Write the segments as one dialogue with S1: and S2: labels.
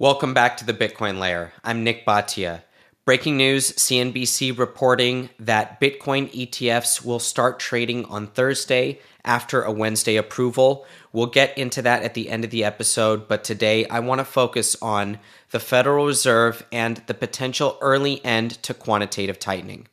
S1: Welcome back to the Bitcoin Layer. I'm Nik Bhatia. Breaking news CNBC reporting that Bitcoin ETFs will start trading on Thursday after a Wednesday approval. We'll get into that at the end of the episode, but today I want to focus on the Federal Reserve and the potential early end to quantitative tightening.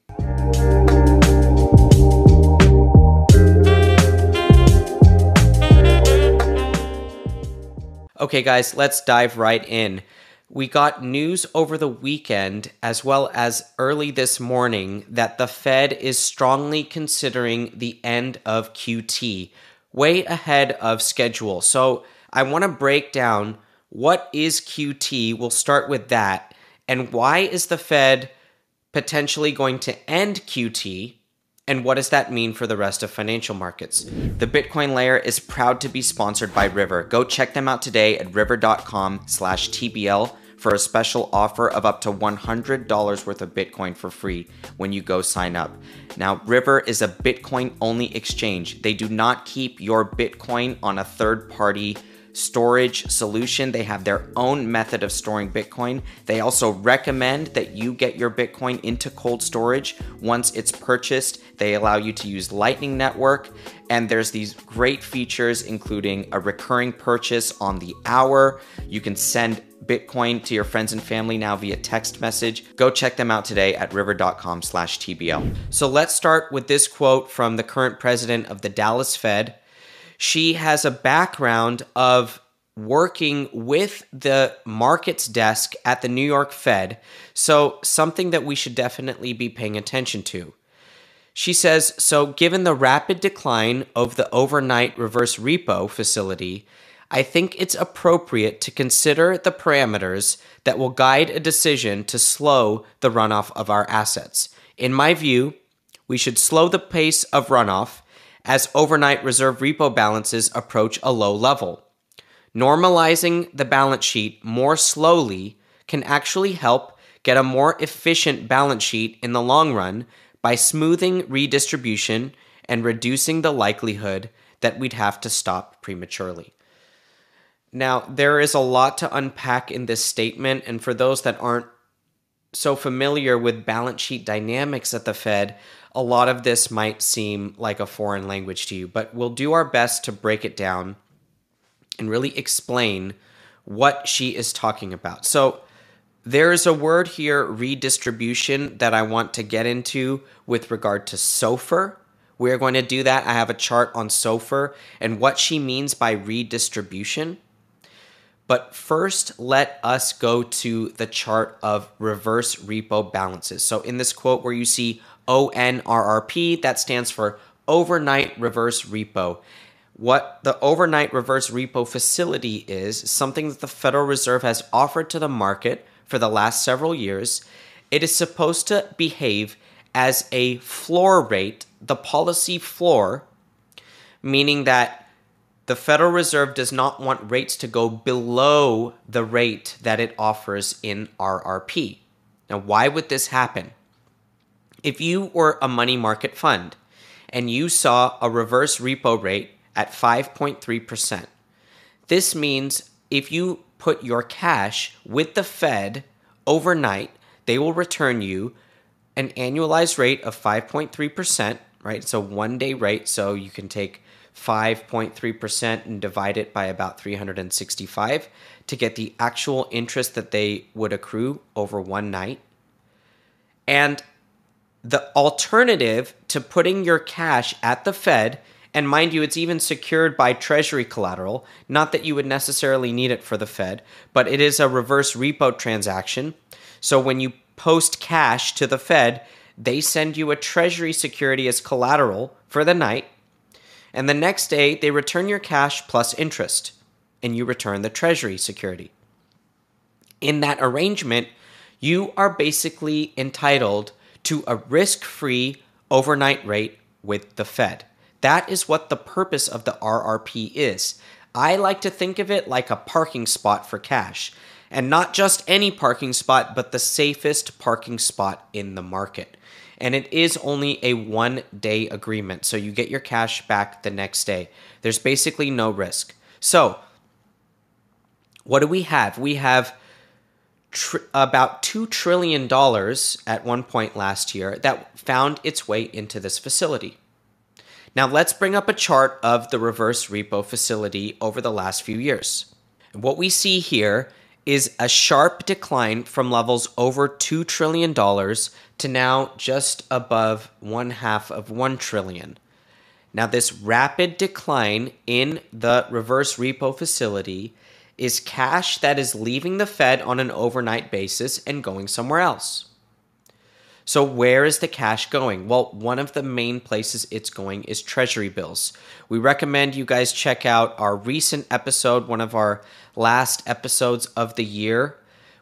S1: Okay, guys, let's dive right in. We got news over the weekend as well as early this morning that the Fed is strongly considering the end of QT, way ahead of schedule. So I want to break down what is QT. We'll start with that. And why is the Fed potentially going to end QT? And what does that mean for the rest of financial markets? The Bitcoin layer is proud to be sponsored by River. Go check them out today at river.com slash TBL for a special offer of up to $100 worth of Bitcoin for free when you go sign up. Now, River is a Bitcoin only exchange. They do not keep your Bitcoin on a third party storage solution. They have their own method of storing Bitcoin. They also recommend that you get your Bitcoin into cold storage once it's purchased. They allow you to use Lightning Network, and there's these great features, including a recurring purchase on the hour. You can send Bitcoin to your friends and family now via text message. Go check them out today at river.com slash TBL. So let's start with this quote from the current president of the Dallas Fed, she has a background of working with the markets desk at the New York Fed, so something that we should definitely be paying attention to. She says So, given the rapid decline of the overnight reverse repo facility, I think it's appropriate to consider the parameters that will guide a decision to slow the runoff of our assets. In my view, we should slow the pace of runoff as overnight reserve repo balances approach a low level. Normalizing the balance sheet more slowly can actually help get a more efficient balance sheet in the long run by smoothing redistribution and reducing the likelihood that we'd have to stop prematurely. Now, there is a lot to unpack in this statement, and for those that aren't so familiar with balance sheet dynamics at the Fed, a lot of this might seem like a foreign language to you, but we'll do our best to break it down and really explain what she is talking about. So, there is a word here, redistribution, that I want to get into with regard to SOFR. We're going to do that. I have a chart on SOFR and what she means by redistribution. But first, let us go to the chart of reverse repo balances. So, in this quote where you see ONRRP, that stands for Overnight Reverse Repo. What the overnight reverse repo facility is something that the Federal Reserve has offered to the market for the last several years. It is supposed to behave as a floor rate, the policy floor, meaning that the Federal Reserve does not want rates to go below the rate that it offers in RRP. Now, why would this happen? If you were a money market fund and you saw a reverse repo rate at 5.3%, this means if you put your cash with the Fed overnight, they will return you an annualized rate of 5.3%, right? It's a one day rate, so you can take 5.3% and divide it by about 365 to get the actual interest that they would accrue over one night. And the alternative to putting your cash at the Fed, and mind you, it's even secured by Treasury collateral, not that you would necessarily need it for the Fed, but it is a reverse repo transaction. So when you post cash to the Fed, they send you a Treasury security as collateral for the night. And the next day, they return your cash plus interest, and you return the Treasury security. In that arrangement, you are basically entitled to a risk free overnight rate with the Fed. That is what the purpose of the RRP is. I like to think of it like a parking spot for cash. And not just any parking spot, but the safest parking spot in the market. And it is only a one day agreement, so you get your cash back the next day. There's basically no risk. So, what do we have? We have tr- about $2 trillion at one point last year that found its way into this facility. Now, let's bring up a chart of the reverse repo facility over the last few years. What we see here is a sharp decline from levels over $2 trillion to now just above one half of 1 trillion. Now, this rapid decline in the reverse repo facility is cash that is leaving the Fed on an overnight basis and going somewhere else. So, where is the cash going? Well, one of the main places it's going is Treasury bills. We recommend you guys check out our recent episode, one of our last episodes of the year,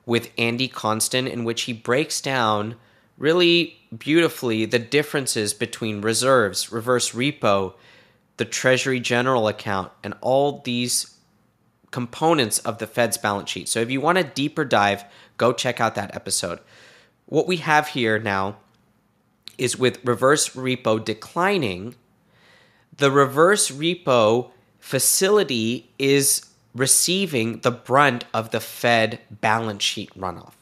S1: with Andy Constan, in which he breaks down really beautifully the differences between reserves, reverse repo, the Treasury General account, and all these components of the Fed's balance sheet. So if you want a deeper dive, go check out that episode. What we have here now is with reverse repo declining, the reverse repo facility is receiving the brunt of the Fed balance sheet runoff.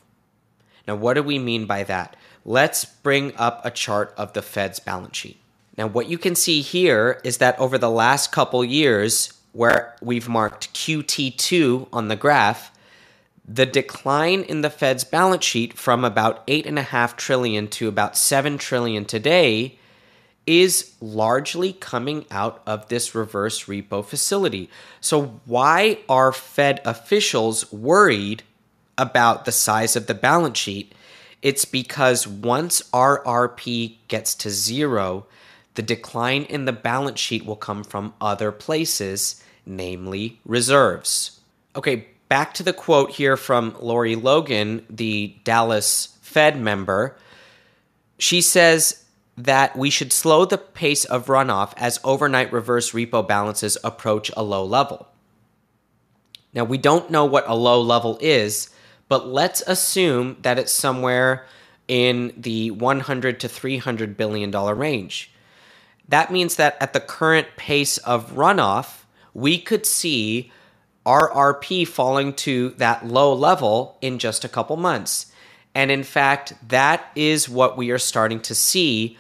S1: Now, what do we mean by that? Let's bring up a chart of the Fed's balance sheet. Now, what you can see here is that over the last couple years, where we've marked QT2 on the graph, the decline in the Fed's balance sheet from about 8.5 trillion to about 7 trillion today is largely coming out of this reverse repo facility. So, why are Fed officials worried about the size of the balance sheet? It's because once RRP gets to zero, the decline in the balance sheet will come from other places, namely reserves. Okay, back to the quote here from Lori Logan, the Dallas Fed member. She says that we should slow the pace of runoff as overnight reverse repo balances approach a low level. Now, we don't know what a low level is, but let's assume that it's somewhere in the 100 to 300 billion dollar range. That means that at the current pace of runoff, we could see RRP falling to that low level in just a couple months. And in fact, that is what we are starting to see.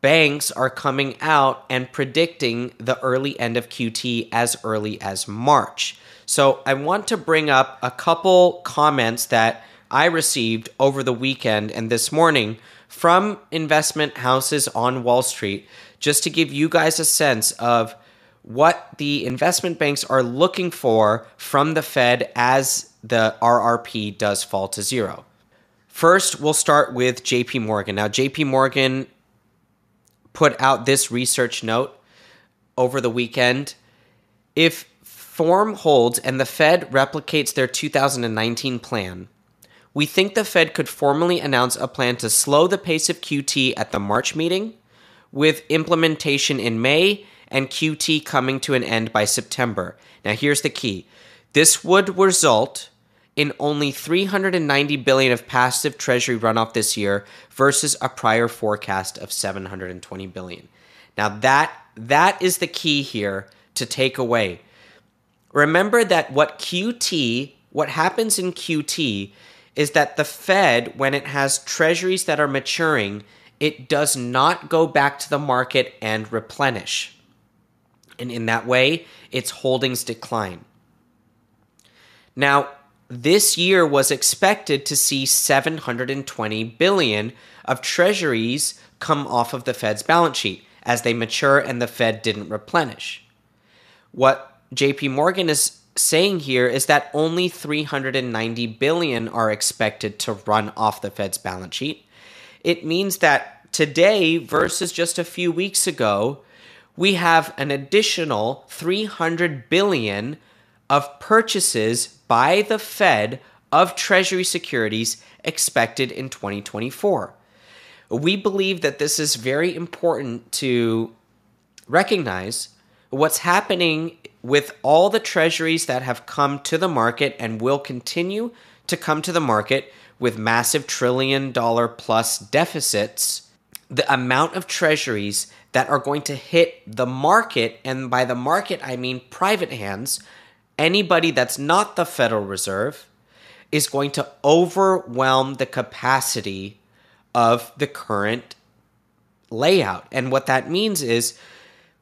S1: Banks are coming out and predicting the early end of QT as early as March. So I want to bring up a couple comments that I received over the weekend and this morning from investment houses on Wall Street just to give you guys a sense of what the investment banks are looking for from the Fed as the RRP does fall to zero. First, we'll start with JP Morgan. Now, JP Morgan put out this research note over the weekend. If form holds and the Fed replicates their 2019 plan, we think the Fed could formally announce a plan to slow the pace of QT at the March meeting with implementation in May and QT coming to an end by September. Now here's the key. This would result in only 390 billion of passive treasury runoff this year versus a prior forecast of 720 billion. Now that that is the key here to take away. Remember that what QT, what happens in QT is that the Fed when it has treasuries that are maturing, it does not go back to the market and replenish. And in that way, its holdings decline. Now, this year was expected to see 720 billion of treasuries come off of the Fed's balance sheet as they mature and the Fed didn't replenish. What JP Morgan is saying here is that only 390 billion are expected to run off the Fed's balance sheet it means that today versus just a few weeks ago, we have an additional 300 billion of purchases by the Fed of treasury securities expected in 2024. We believe that this is very important to recognize what's happening with all the treasuries that have come to the market and will continue to come to the market with massive trillion dollar plus deficits, the amount of treasuries that are going to hit the market, and by the market, I mean private hands, anybody that's not the Federal Reserve, is going to overwhelm the capacity of the current layout. And what that means is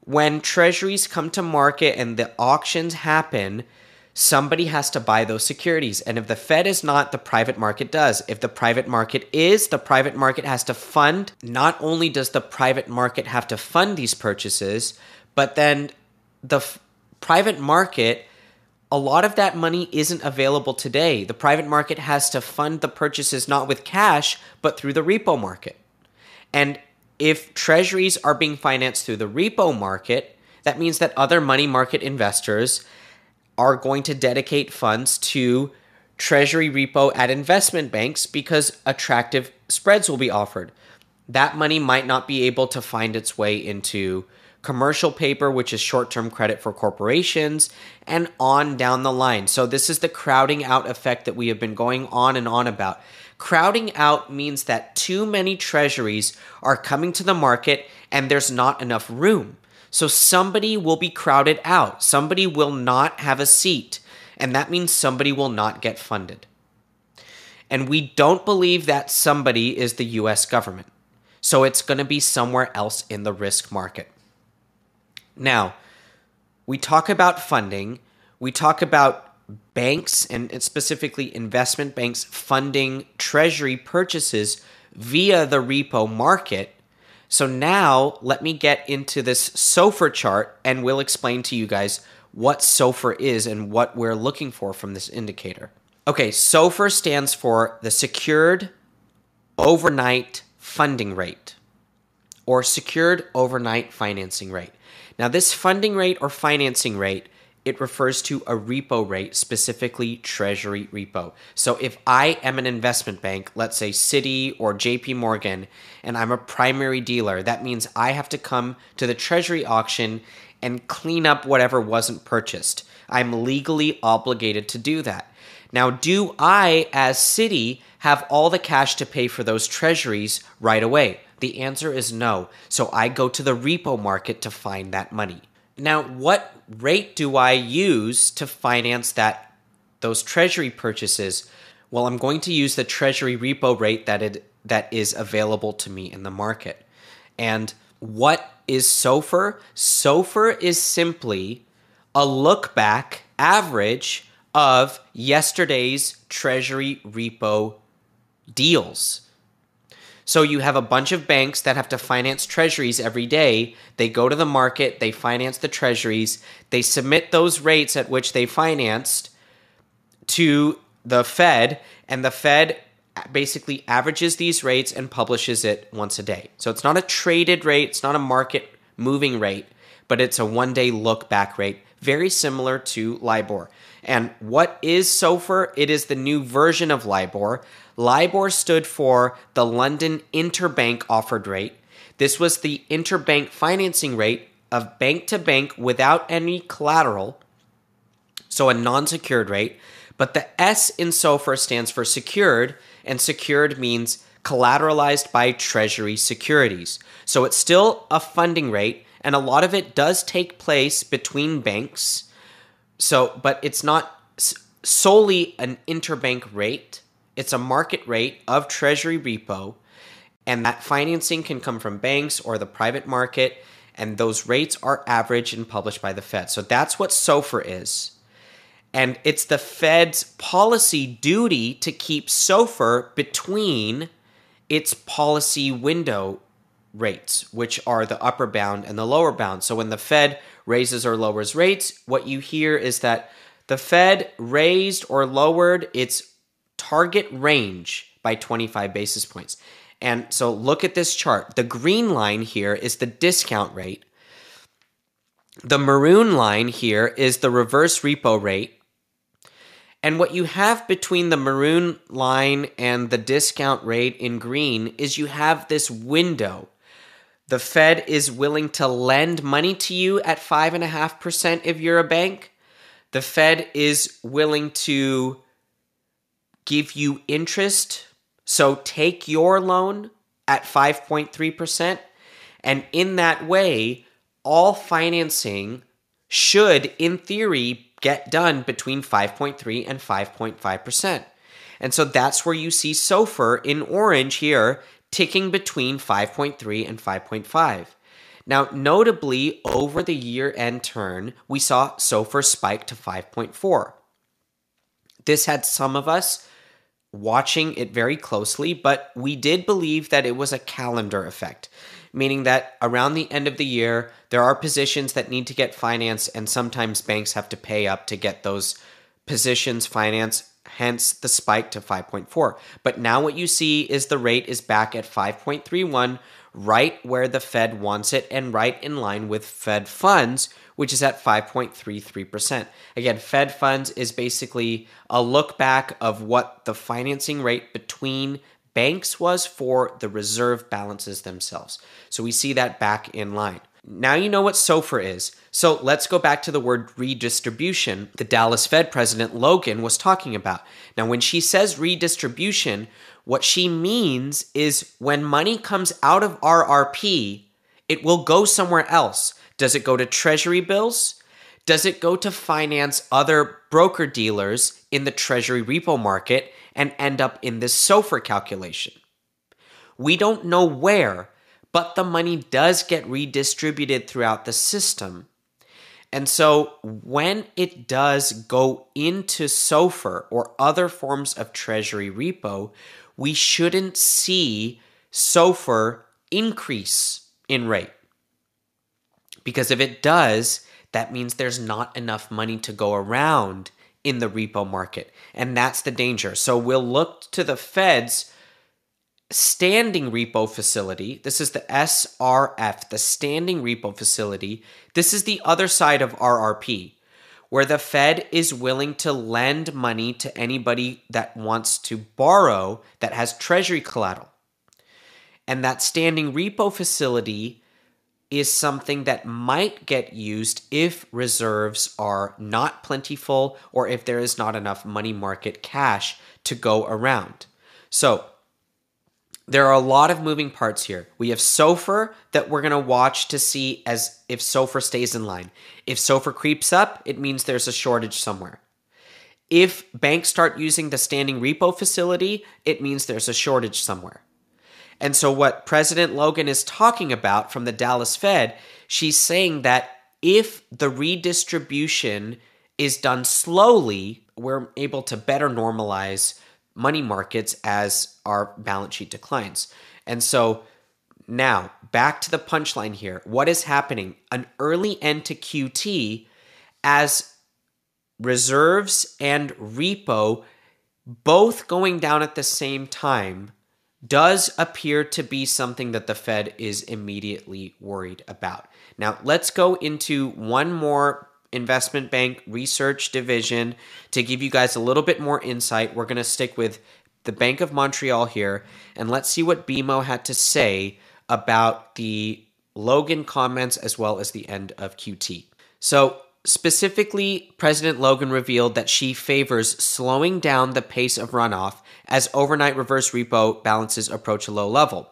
S1: when treasuries come to market and the auctions happen, somebody has to buy those securities. And if the Fed is not, the private market does. If the private market is, the private market has to fund. Not only does the private market have to fund these purchases, but then the f- private market a lot of that money isn't available today. The private market has to fund the purchases not with cash, but through the repo market. And if treasuries are being financed through the repo market, that means that other money market investors are going to dedicate funds to treasury repo at investment banks because attractive spreads will be offered. That money might not be able to find its way into commercial paper, which is short term credit for corporations, and on down the line. So, this is the crowding out effect that we have been going on and on about. Crowding out means that too many treasuries are coming to the market and there's not enough room. So, somebody will be crowded out, somebody will not have a seat, and that means somebody will not get funded. And we don't believe that somebody is the US government. So, it's going to be somewhere else in the risk market. Now, we talk about funding, we talk about banks and specifically investment banks funding treasury purchases via the repo market. So now let me get into this SOFR chart and we'll explain to you guys what SOFR is and what we're looking for from this indicator. Okay, SOFR stands for the Secured Overnight Funding Rate or Secured Overnight Financing Rate. Now, this funding rate or financing rate, it refers to a repo rate, specifically treasury repo. So if I am an investment bank, let's say Citi or JP Morgan, and I'm a primary dealer, that means I have to come to the treasury auction and clean up whatever wasn't purchased. I'm legally obligated to do that. Now, do I, as Citi, have all the cash to pay for those treasuries right away? The answer is no. So I go to the repo market to find that money. Now, what rate do I use to finance that those treasury purchases? Well, I'm going to use the treasury repo rate that it that is available to me in the market. And what is SOFR? SOFR is simply a look back average of yesterday's treasury repo deals. So you have a bunch of banks that have to finance treasuries every day. They go to the market, they finance the treasuries, they submit those rates at which they financed to the Fed, and the Fed basically averages these rates and publishes it once a day. So it's not a traded rate, it's not a market moving rate, but it's a one day look back rate, very similar to LIBOR. And what is SOFR? It is the new version of LIBOR. LIBOR stood for the London Interbank Offered Rate. This was the interbank financing rate of bank to bank without any collateral, so a non secured rate. But the S in SOFR stands for secured, and secured means collateralized by Treasury securities. So it's still a funding rate, and a lot of it does take place between banks. So, but it's not solely an interbank rate. It's a market rate of Treasury repo, and that financing can come from banks or the private market, and those rates are averaged and published by the Fed. So that's what SOFR is. And it's the Fed's policy duty to keep SOFR between its policy window rates, which are the upper bound and the lower bound. So when the Fed raises or lowers rates, what you hear is that the Fed raised or lowered its target range by 25 basis points. And so look at this chart. The green line here is the discount rate. The maroon line here is the reverse repo rate. And what you have between the maroon line and the discount rate in green is you have this window. The Fed is willing to lend money to you at 5.5% if you're a bank. The Fed is willing to give you interest. So take your loan at 5.3%. And in that way, all financing should, in theory, get done between 5.3 and 5.5%. And so that's where you see SOFR in orange here ticking between 5.3 and 5.5. Now, notably, over the year end turn, we saw SOFR spike to 5.4. This had some of us watching it very closely, but we did believe that it was a calendar effect, meaning that around the end of the year, there are positions that need to get financed, and sometimes banks have to pay up to get those positions financed, hence the spike to 5.4. But now what you see is the rate is back at 5.31, right where the Fed wants it, and right in line with Fed funds, which is at 5.33%. Again, Fed funds is basically a look back of what the financing rate between banks was for the reserve balances themselves. So we see that back in line. Now you know what SOFR is. So let's go back to the word redistribution the Dallas Fed President Logan was talking about. Now, when she says redistribution, what she means is when money comes out of RRP, it will go somewhere else. Does it go to treasury bills? Does it go to finance other broker dealers in the treasury repo market and end up in this SOFR calculation? We don't know where, but the money does get redistributed throughout the system. And so when it does go into SOFR or other forms of treasury repo, we shouldn't see SOFR increase in rate. Because if it does, that means there's not enough money to go around in the repo market. And that's the danger. So we'll look to the Fed's standing repo facility. This is the SRF, the standing repo facility. This is the other side of RRP, where the Fed is willing to lend money to anybody that wants to borrow that has treasury collateral. And that standing repo facility is something that might get used if reserves are not plentiful or if there is not enough money market cash to go around. So, there are a lot of moving parts here. We have SOFR that we're going to watch to see as if SOFR stays in line. If SOFR creeps up, it means there's a shortage somewhere. If banks start using the standing repo facility, it means there's a shortage somewhere. And so, what President Logan is talking about from the Dallas Fed, she's saying that if the redistribution is done slowly, we're able to better normalize money markets as our balance sheet declines. And so, now back to the punchline here. What is happening? An early end to QT as reserves and repo both going down at the same time does appear to be something that the Fed is immediately worried about. Now, let's go into one more investment bank research division to give you guys a little bit more insight. We're going to stick with the Bank of Montreal here, and let's see what BMO had to say about the Logan comments as well as the end of QT. So, Specifically, President Logan revealed that she favors slowing down the pace of runoff as overnight reverse repo balances approach a low level.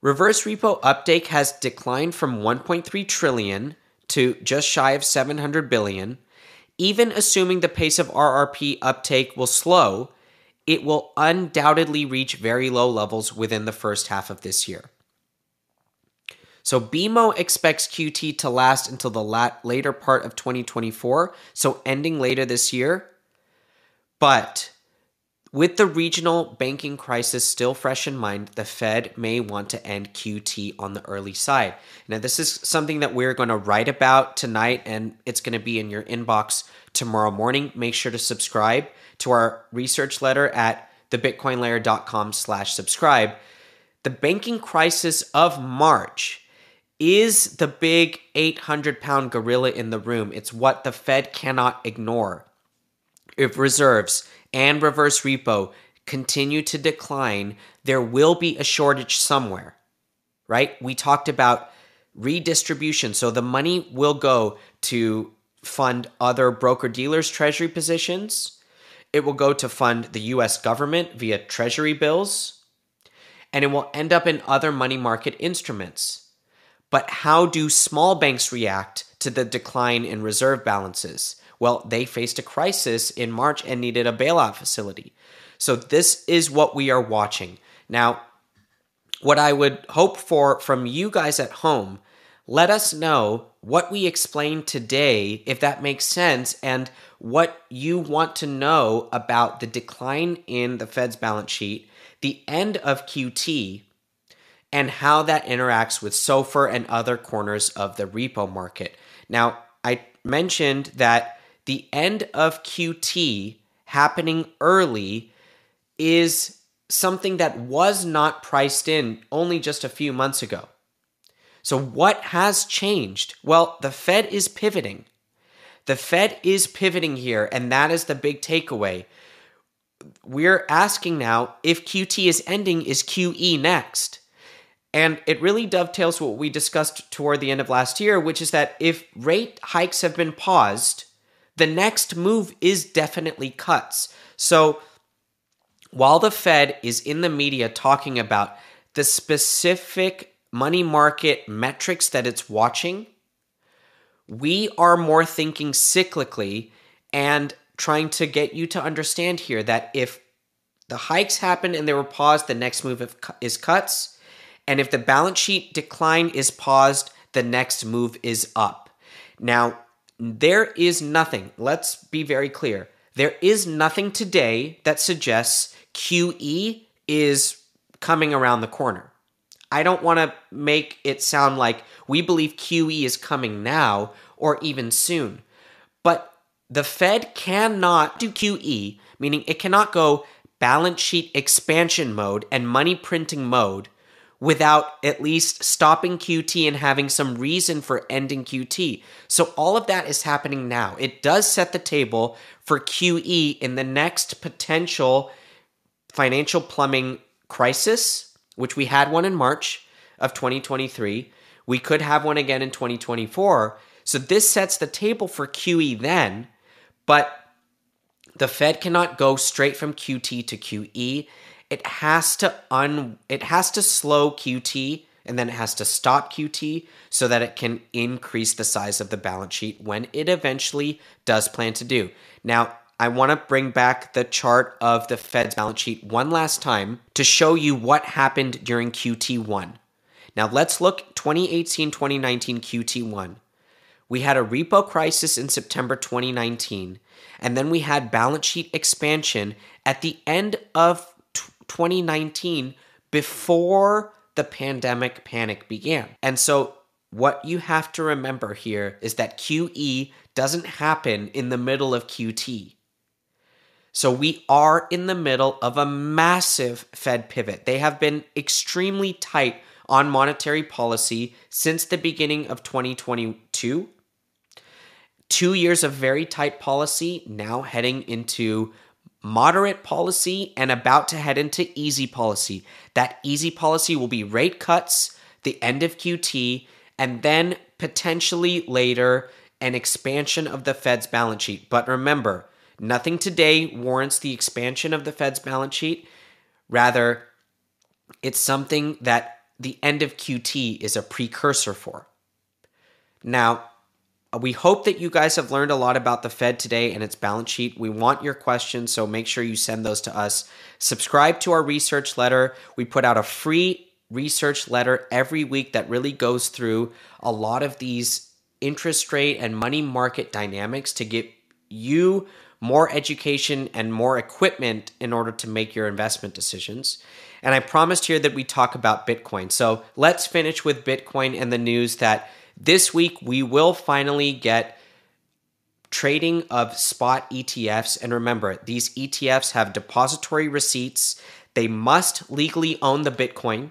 S1: Reverse repo uptake has declined from 1.3 trillion to just shy of 700 billion. Even assuming the pace of RRP uptake will slow, it will undoubtedly reach very low levels within the first half of this year. So BMO expects QT to last until the lat- later part of 2024, so ending later this year. But with the regional banking crisis still fresh in mind, the Fed may want to end QT on the early side. Now, this is something that we're going to write about tonight, and it's going to be in your inbox tomorrow morning. Make sure to subscribe to our research letter at thebitcoinlayer.com slash subscribe. The banking crisis of March is the big 800 pound gorilla in the room. It's what the Fed cannot ignore. If reserves and reverse repo continue to decline, there will be a shortage somewhere, right? We talked about redistribution. So the money will go to fund other broker dealers' treasury positions. It will go to fund the US government via treasury bills. And it will end up in other money market instruments. But how do small banks react to the decline in reserve balances? Well, they faced a crisis in March and needed a bailout facility. So this is what we are watching. Now, what I would hope for from you guys at home, let us know what we explained today, if that makes sense, and what you want to know about the decline in the Fed's balance sheet, the end of QT, and how that interacts with SOFR and other corners of the repo market. Now, I mentioned that the end of QT happening early is something that was not priced in only just a few months ago. So, what has changed? Well, the Fed is pivoting. The Fed is pivoting here, and that is the big takeaway. We're asking now if QT is ending, is QE next? And it really dovetails what we discussed toward the end of last year, which is that if rate hikes have been paused, the next move is definitely cuts. So while the Fed is in the media talking about the specific money market metrics that it's watching, we are more thinking cyclically and trying to get you to understand here that if the hikes happen and they were paused, the next move is cuts. And if the balance sheet decline is paused, the next move is up. Now, there is nothing, let's be very clear. There is nothing today that suggests QE is coming around the corner. I don't want to make it sound like we believe QE is coming now or even soon. But the Fed cannot do QE, meaning it cannot go balance sheet expansion mode and money printing mode without at least stopping QT and having some reason for ending QT. So all of that is happening now. It does set the table for QE in the next potential financial plumbing crisis, which we had one in March of 2023. We could have one again in 2024. So this sets the table for QE then, but the Fed cannot go straight from QT to QE. It has to un it has to slow QT and then it has to stop QT so that it can increase the size of the balance sheet when it eventually does plan to do. Now, I want to bring back the chart of the Fed's balance sheet one last time to show you what happened during QT1. Now let's look 2018 2019 QT1. We had a repo crisis in September 2019, and then we had balance sheet expansion at the end of 2019 before the pandemic panic began. And so what you have to remember here is that QE doesn't happen in the middle of QT. So we are in the middle of a massive Fed pivot. They have been extremely tight on monetary policy since the beginning of 2022. Two years of very tight policy, now heading into moderate policy and about to head into easy policy. That easy policy will be rate cuts, the end of QT, and then potentially later an expansion of the Fed's balance sheet. But remember, Nothing today warrants the expansion of the Fed's balance sheet. Rather, it's something that the end of QT is a precursor for. Now, Uh, we hope that you guys have learned a lot about the Fed today and its balance sheet. We want your questions, so make sure you send those to us. Subscribe to our research letter. We put out a free research letter every week that really goes through a lot of these interest rate and money market dynamics to get you more education, and more equipment in order to make your investment decisions. And I promised here that we talk about Bitcoin. So let's finish with Bitcoin and the news that this week we will finally get trading of spot ETFs. And remember, these ETFs have depository receipts, they must legally own the Bitcoin.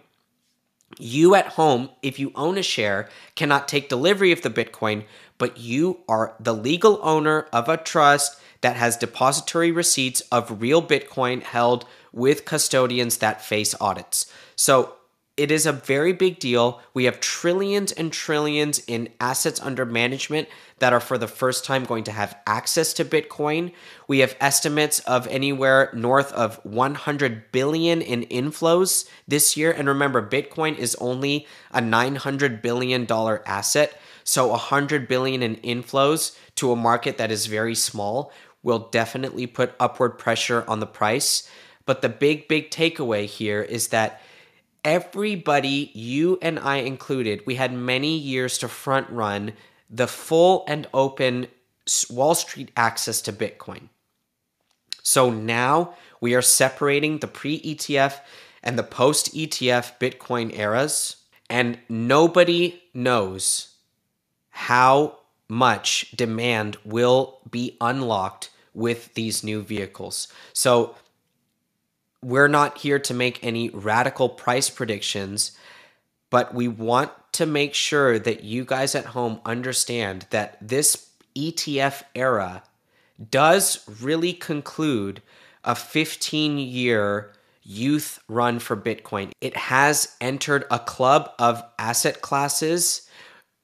S1: You at home, if you own a share, cannot take delivery of the Bitcoin, but you are the legal owner of a trust that has depository receipts of real Bitcoin held with custodians that face audits. So it is a very big deal. We have trillions and trillions in assets under management that are for the first time going to have access to Bitcoin. We have estimates of anywhere north of 100 billion in inflows this year. And remember, Bitcoin is only a 900 billion dollar asset. So 100 billion in inflows to a market that is very small will definitely put upward pressure on the price. But the big, big takeaway here is that everybody, you and I included, we had many years to front run the full and open Wall Street access to Bitcoin. So now we are separating the pre ETF and the post ETF Bitcoin eras, and nobody knows how much demand will be unlocked with these new vehicles. So we're not here to make any radical price predictions, but we want to make sure that you guys at home understand that this ETF era does really conclude a 15 year youth run for Bitcoin. It has entered a club of asset classes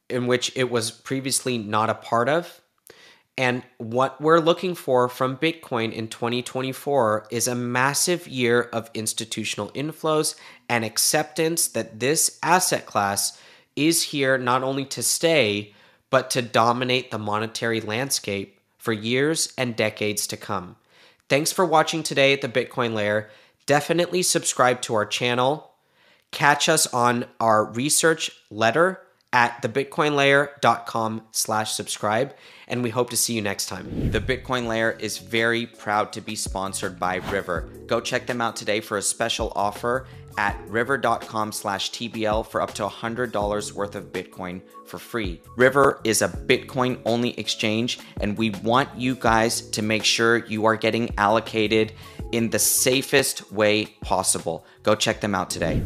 S1: in which it was previously not a part of. And what we're looking for from Bitcoin in 2024 is a massive year of institutional inflows and acceptance that this asset class is here not only to stay, but to dominate the monetary landscape for years and decades to come. Thanks for watching today at the Bitcoin Layer. Definitely subscribe to our channel. Catch us on our research letter at thebitcoinlayer.com slash subscribe and we hope to see you next time.
S2: The Bitcoin Layer is very proud to be sponsored by River. Go check them out today for a special offer at river.com slash TBL for up to $100 worth of Bitcoin for free. River is a Bitcoin only exchange, and we want you guys to make sure you are getting allocated in the safest way possible. Go check them out today.